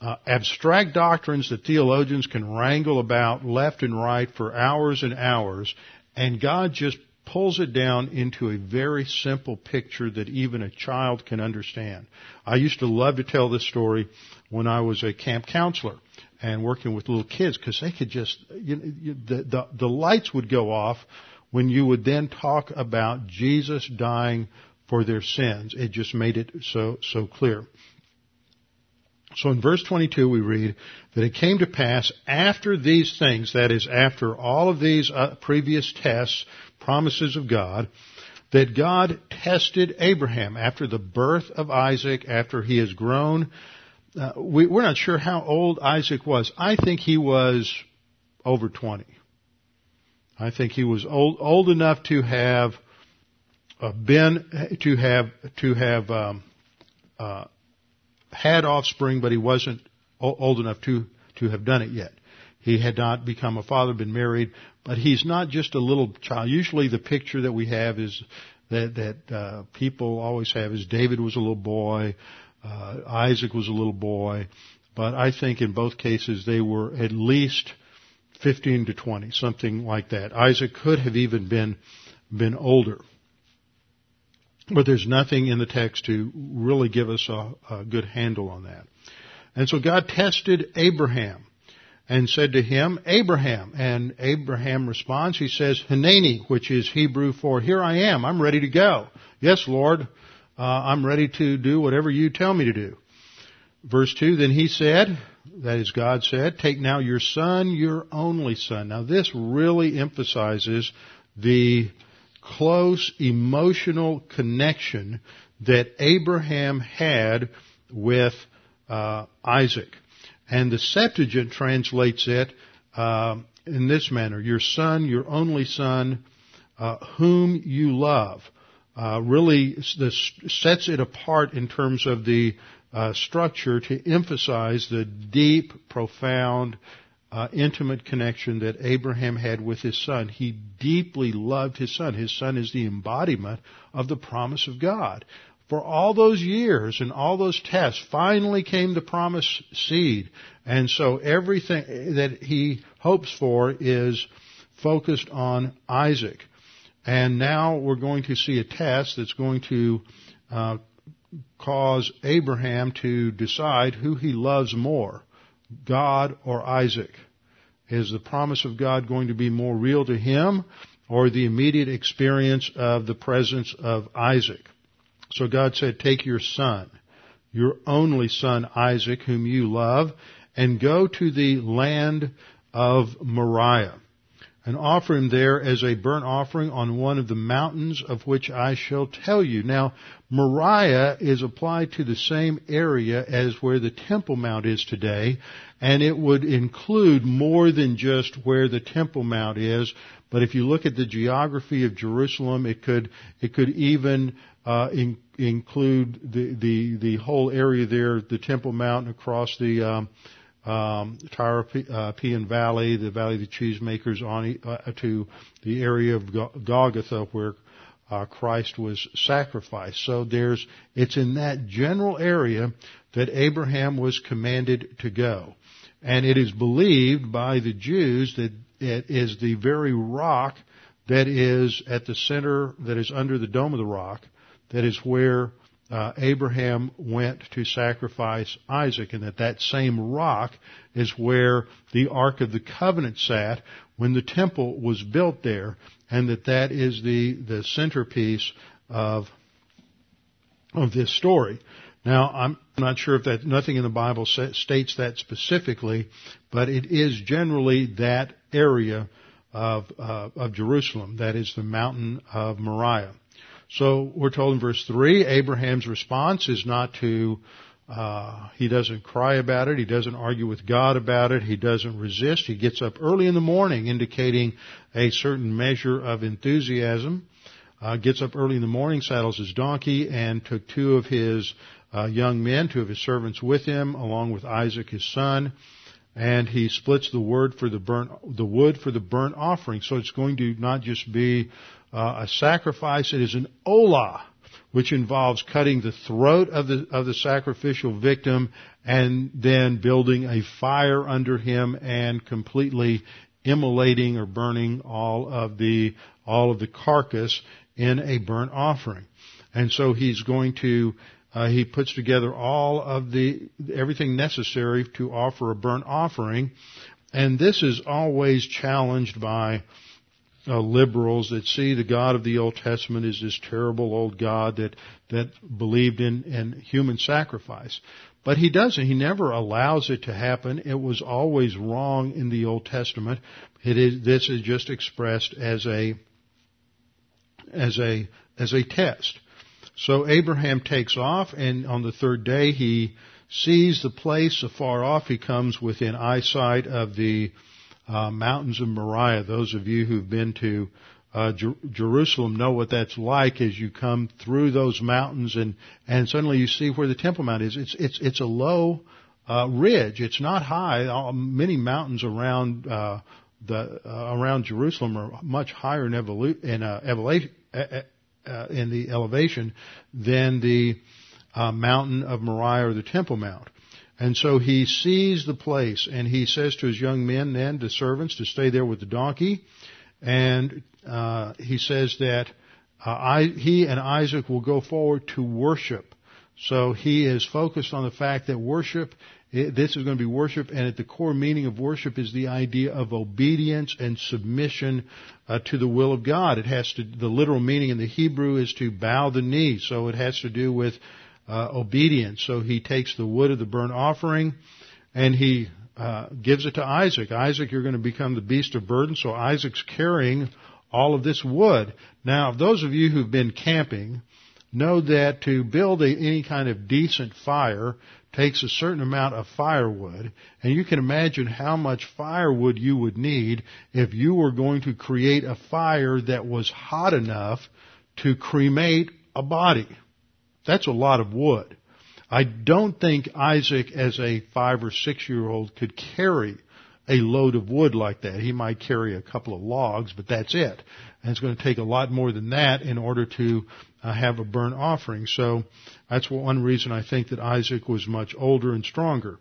uh, abstract doctrines that theologians can wrangle about left and right for hours and hours, and God just pulls it down into a very simple picture that even a child can understand. I used to love to tell this story when I was a camp counselor and working with little kids because they could just, you know, the, the, the lights would go off when you would then talk about Jesus dying for their sins. It just made it so, so clear. So in verse 22 we read that it came to pass after these things, that is after all of these uh, previous tests, promises of God, that God tested Abraham after the birth of Isaac, after he has grown. Uh, we, we're not sure how old Isaac was. I think he was over 20. I think he was old, old enough to have uh, been, to have, to have, um, uh, had offspring, but he wasn't old enough to, to have done it yet. He had not become a father, been married, but he's not just a little child. Usually the picture that we have is that, that, uh, people always have is David was a little boy, uh, Isaac was a little boy, but I think in both cases they were at least 15 to 20, something like that. Isaac could have even been, been older. But there's nothing in the text to really give us a, a good handle on that. And so God tested Abraham and said to him, Abraham. And Abraham responds, he says, Hineni, which is Hebrew for, here I am, I'm ready to go. Yes, Lord, uh, I'm ready to do whatever you tell me to do. Verse 2, then he said, that is God said, take now your son, your only son. Now this really emphasizes the close emotional connection that Abraham had with uh, Isaac. And the Septuagint translates it uh, in this manner: "Your son, your only son, uh, whom you love." Uh, really, this sets it apart in terms of the uh, structure to emphasize the deep, profound, uh, intimate connection that Abraham had with his son. He deeply loved his son. His son is the embodiment of the promise of God. For all those years and all those tests, finally came the promised seed. And so everything that he hopes for is focused on Isaac. And now we're going to see a test that's going to uh, cause Abraham to decide who he loves more, God or Isaac. Is the promise of God going to be more real to him or the immediate experience of the presence of Isaac? So God said, take your son, your only son Isaac, whom you love, and go to the land of Moriah and offer him there as a burnt offering on one of the mountains of which I shall tell you. Now, Moriah is applied to the same area as where the Temple Mount is today, and it would include more than just where the Temple Mount is. But if you look at the geography of Jerusalem, it could it could even uh, in, include the, the the whole area there, the Temple Mount across the um, um, Tyropoeon uh, Valley, the Valley of the Cheesemakers, on uh, to the area of Golgotha where uh, Christ was sacrificed. So there's it's in that general area that Abraham was commanded to go, and it is believed by the Jews that it is the very rock that is at the center, that is under the dome of the rock, that is where uh, Abraham went to sacrifice Isaac, and that that same rock is where the Ark of the Covenant sat when the temple was built there, and that that is the the centerpiece of of this story. Now, I'm not sure if that nothing in the Bible states that specifically, but it is generally that area of uh, of Jerusalem. That is the mountain of Moriah. So we're told in verse 3, Abraham's response is not to, uh, he doesn't cry about it, he doesn't argue with God about it, he doesn't resist, he gets up early in the morning indicating a certain measure of enthusiasm, uh, gets up early in the morning, saddles his donkey, and took two of his uh, young men, two of his servants with him, along with Isaac his son, and he splits the wood for the burnt the wood for the burnt offering. So it's going to not just be uh, a sacrifice. It is an olah, which involves cutting the throat of the of the sacrificial victim and then building a fire under him and completely immolating or burning all of the all of the carcass in a burnt offering. And so he's going to uh, he puts together all of the everything necessary to offer a burnt offering, and this is always challenged by uh, liberals that see the God of the Old Testament as this terrible old God that that believed in in human sacrifice. But he doesn't. He never allows it to happen. It was always wrong in the Old Testament. It is, this is just expressed as a, as a, as a test. So Abraham takes off and on the third day he sees the place afar off. He comes within eyesight of the uh, mountains of Moriah. Those of you who've been to uh, Jer- Jerusalem know what that's like as you come through those mountains and and suddenly you see where the Temple Mount is. It's it's it's a low uh, ridge. It's not high. All, many mountains around uh, the uh, around Jerusalem are much higher in, evolu- in, uh, elevation, uh, in the elevation than the uh, mountain of Moriah or the Temple Mount. And so he sees the place and he says to his young men then, the servants, to stay there with the donkey. And uh, he says that uh, I, he and Isaac will go forward to worship. So he is focused on the fact that worship, this is going to be worship, and at the core meaning of worship is the idea of obedience and submission uh, to the will of God. It has to, the literal meaning in the Hebrew is to bow the knee, so it has to do with uh, obedience. So he takes the wood of the burnt offering and he uh, gives it to Isaac. Isaac, you're going to become the beast of burden. So Isaac's carrying all of this wood. Now, those of you who've been camping, know that to build a, any kind of decent fire takes a certain amount of firewood, and you can imagine how much firewood you would need if you were going to create a fire that was hot enough to cremate a body. That's a lot of wood. I don't think Isaac as a five or six year old could carry a load of wood like that. He might carry a couple of logs, but that's it. And it's going to take a lot more than that in order to uh, have a burnt offering. So that's one reason I think that Isaac was much older and stronger.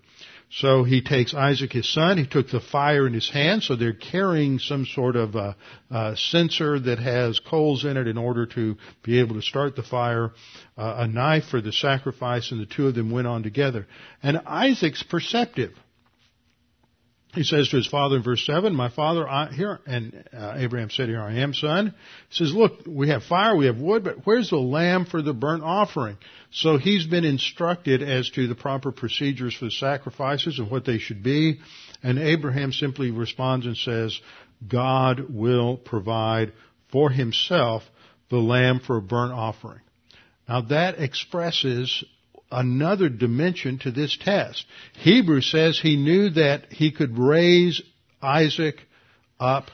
So he takes Isaac, his son. He took the fire in his hand. So they're carrying some sort of a, a censer that has coals in it in order to be able to start the fire. Uh, a knife for the sacrifice, and the two of them went on together. And Isaac's perceptive. He says to his father in verse 7, My father, I, here, and uh, Abraham said, Here I am, son. He says, Look, we have fire, we have wood, but where's the lamb for the burnt offering? So he's been instructed as to the proper procedures for the sacrifices and what they should be. And Abraham simply responds and says, God will provide for himself the lamb for a burnt offering. Now that expresses another dimension to this test. Hebrew says he knew that he could raise Isaac up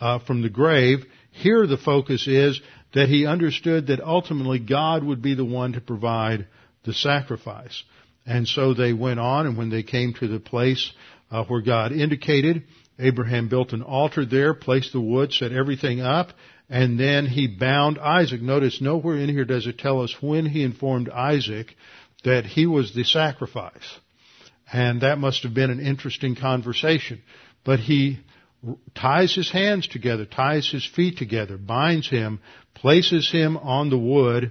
uh, from the grave. Here the focus is that he understood that ultimately God would be the one to provide the sacrifice. And so they went on, and when they came to the place uh, where God indicated, Abraham built an altar there, placed the wood, set everything up, and then he bound Isaac. Notice nowhere in here does it tell us when he informed Isaac that he was the sacrifice. And that must have been an interesting conversation. But he ties his hands together, ties his feet together, binds him, places him on the wood,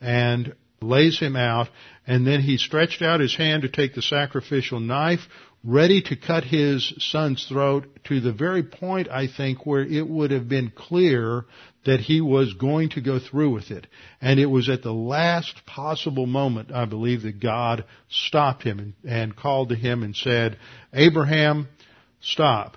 and lays him out, and then he stretched out his hand to take the sacrificial knife, ready to cut his son's throat to the very point, I think, where it would have been clear that he was going to go through with it. And it was at the last possible moment, I believe, that God stopped him and, and called to him and said, Abraham, stop.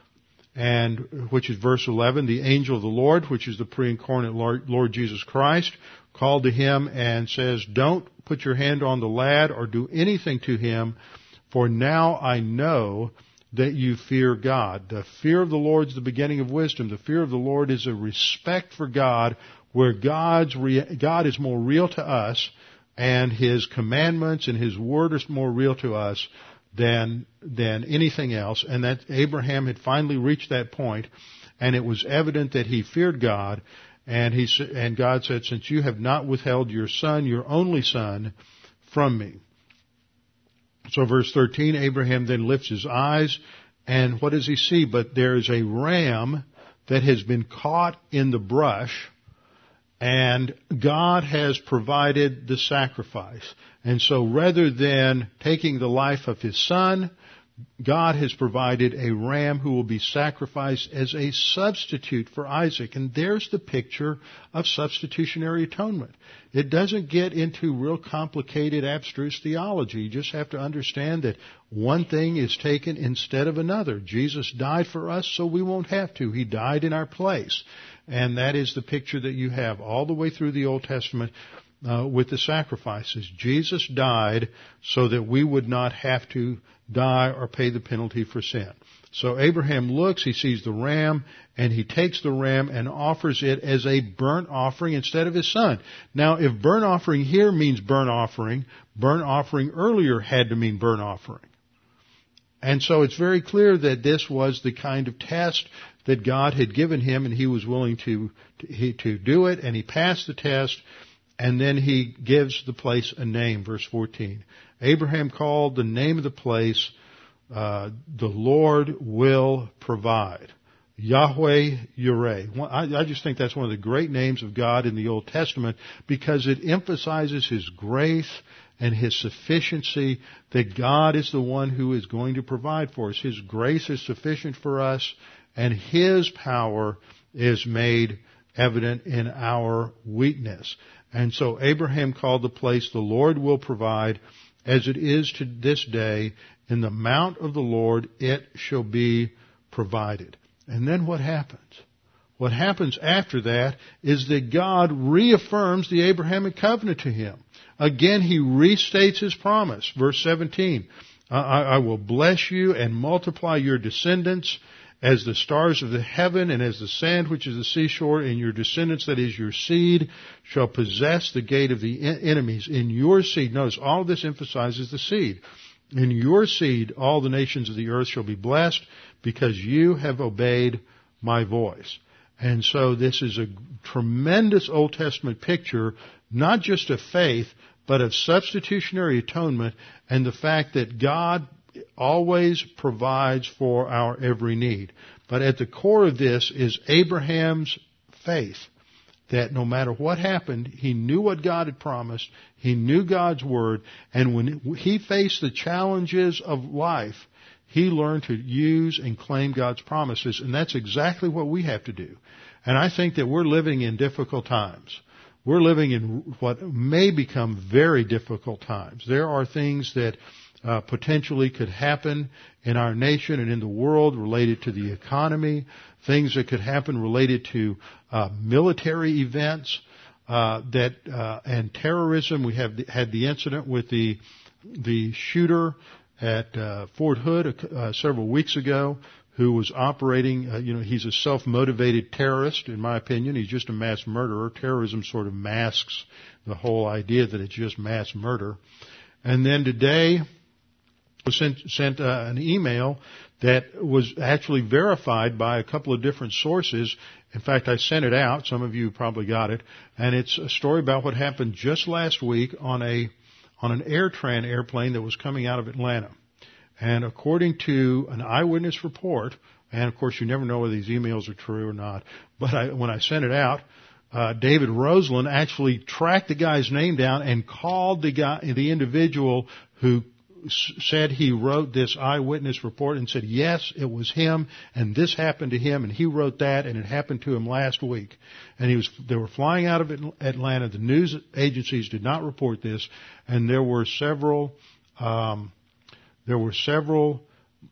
And, which is verse 11, the angel of the Lord, which is the pre-incarnate Lord, Lord Jesus Christ, called to him and says, don't put your hand on the lad or do anything to him, for now I know that you fear God. The fear of the Lord is the beginning of wisdom. The fear of the Lord is a respect for God where God's God is more real to us and His commandments and His word is more real to us than, than anything else. And that Abraham had finally reached that point and it was evident that he feared God and he, and God said, since you have not withheld your son, your only son, from me. So verse 13, Abraham then lifts his eyes and what does he see? But there is a ram that has been caught in the brush and God has provided the sacrifice. And so rather than taking the life of his son, God has provided a ram who will be sacrificed as a substitute for Isaac. And there's the picture of substitutionary atonement. It doesn't get into real complicated abstruse theology. You just have to understand that one thing is taken instead of another. Jesus died for us so we won't have to. He died in our place. And that is the picture that you have all the way through the Old Testament uh, with the sacrifices. Jesus died so that we would not have to die or pay the penalty for sin. So Abraham looks, he sees the ram, and he takes the ram and offers it as a burnt offering instead of his son. Now, if burnt offering here means burnt offering, burnt offering earlier had to mean burnt offering. And so it's very clear that this was the kind of test that God had given him and he was willing to, to, to do it and he passed the test and then he gives the place a name, verse 14. Abraham called the name of the place, uh, the Lord will provide. Yahweh Yireh. I, I just think that's one of the great names of God in the Old Testament because it emphasizes His grace and His sufficiency that God is the one who is going to provide for us. His grace is sufficient for us and His power is made evident in our weakness. And so Abraham called the place the Lord will provide as it is to this day in the mount of the Lord it shall be provided. And then what happens? what happens after that is that God reaffirms the Abrahamic covenant to him. Again, he restates his promise. Verse 17, I, I will bless you and multiply your descendants as the stars of the heaven and as the sand which is the seashore, and your descendants, that is your seed, shall possess the gate of the enemies. In your seed, notice all of this emphasizes the seed. In your seed, all the nations of the earth shall be blessed because you have obeyed my voice. And so this is a tremendous Old Testament picture, not just of faith, but of substitutionary atonement and the fact that God always provides for our every need. But at the core of this is Abraham's faith that no matter what happened, he knew what God had promised, he knew God's word, and when he faced the challenges of life, he learned to use and claim God's promises, and that's exactly what we have to do. And I think that we're living in difficult times. We're living in what may become very difficult times. There are things that uh, potentially could happen in our nation and in the world related to the economy, things that could happen related to uh, military events uh, that uh, and terrorism. We have the, had the incident with the the shooter at uh, Fort Hood uh, several weeks ago who was operating, uh, you know, he's a self-motivated terrorist, in my opinion. He's just a mass murderer. Terrorism sort of masks the whole idea that it's just mass murder. And then today, was sent, sent uh, an email that was actually verified by a couple of different sources. In fact, I sent it out. Some of you probably got it. And it's a story about what happened just last week on a, on an AirTran airplane that was coming out of Atlanta. And according to an eyewitness report, and of course you never know whether these emails are true or not, but I, when I sent it out, uh, David Roseland actually tracked the guy's name down and called the guy, the individual who said he wrote this eyewitness report and said, yes, it was him and this happened to him and he wrote that and it happened to him last week. And he was, they were flying out of Atlanta. The news agencies did not report this and there were several, um, there were several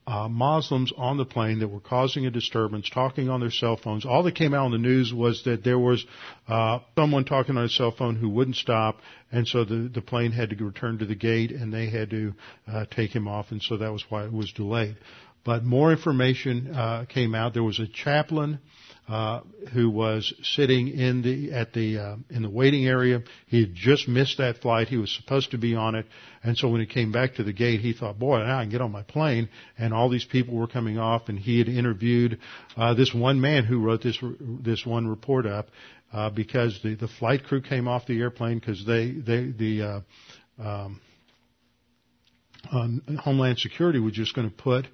uh, Muslims on the plane that were causing a disturbance, talking on their cell phones. All that came out on the news was that there was uh, someone talking on a cell phone who wouldn't stop, and so the the plane had to return to the gate, and they had to uh, take him off, and so that was why it was delayed. But more information uh, came out. There was a chaplain uh, who was sitting in the at the uh, in the waiting area. He had just missed that flight. He was supposed to be on it, and so when he came back to the gate, he thought, "Boy, now I can get on my plane." And all these people were coming off, and he had interviewed uh, this one man who wrote this this one report up uh, because the the flight crew came off the airplane because they they the uh, um, Homeland Security was just going to put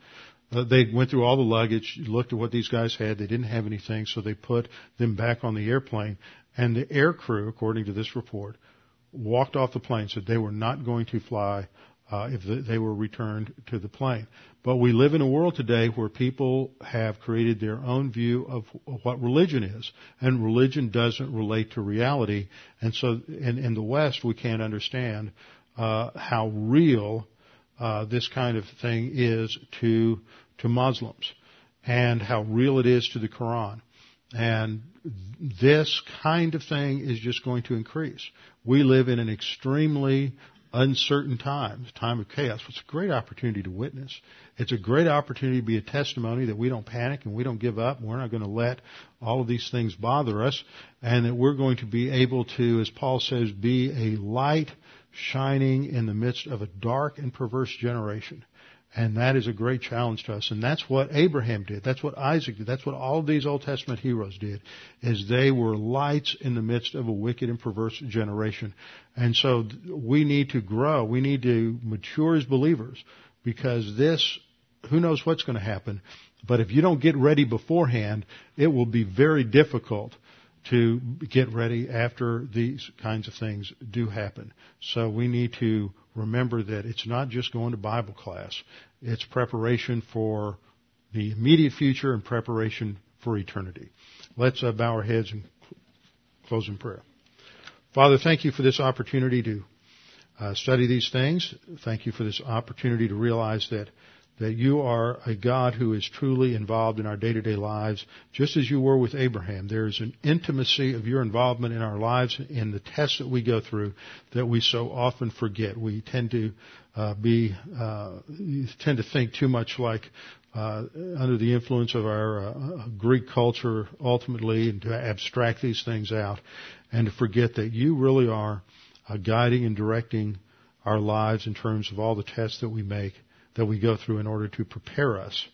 uh, they went through all the luggage, looked at what these guys had. They didn't have anything, so they put them back on the airplane. And the air crew, according to this report, walked off the plane, said they were not going to fly uh, if they were returned to the plane. But we live in a world today where people have created their own view of what religion is, and religion doesn't relate to reality. And so, in, in the West, we can't understand uh, how real uh, this kind of thing is to to Muslims, and how real it is to the Quran. And this kind of thing is just going to increase. We live in an extremely uncertain time, a time of chaos. It's a great opportunity to witness. It's a great opportunity to be a testimony that we don't panic and we don't give up. We're not going to let all of these things bother us and that we're going to be able to, as Paul says, be a light shining in the midst of a dark and perverse generation. And that is a great challenge to us. And that's what Abraham did. That's what Isaac did. That's what all these Old Testament heroes did, is they were lights in the midst of a wicked and perverse generation. And so we need to grow. We need to mature as believers because this, who knows what's going to happen. But if you don't get ready beforehand, it will be very difficult to get ready after these kinds of things do happen. So we need to remember that it's not just going to Bible class. It's preparation for the immediate future and preparation for eternity. Let's uh, bow our heads and close in prayer. Father, thank you for this opportunity to uh, study these things. Thank you for this opportunity to realize that that you are a God who is truly involved in our day-to-day lives, just as you were with Abraham. There is an intimacy of your involvement in our lives in the tests that we go through that we so often forget. We tend to uh, be uh, tend to think too much like uh, under the influence of our uh, Greek culture ultimately and to abstract these things out and to forget that you really are uh, guiding and directing our lives in terms of all the tests that we make that we go through in order to prepare us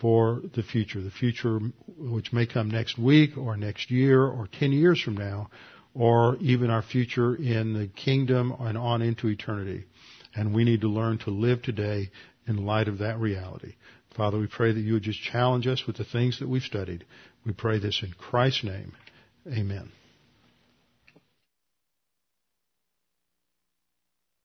for the future, the future which may come next week or next year or 10 years from now or even our future in the kingdom and on into eternity. And we need to learn to live today in light of that reality. Father, we pray that you would just challenge us with the things that we've studied. We pray this in Christ's name. Amen.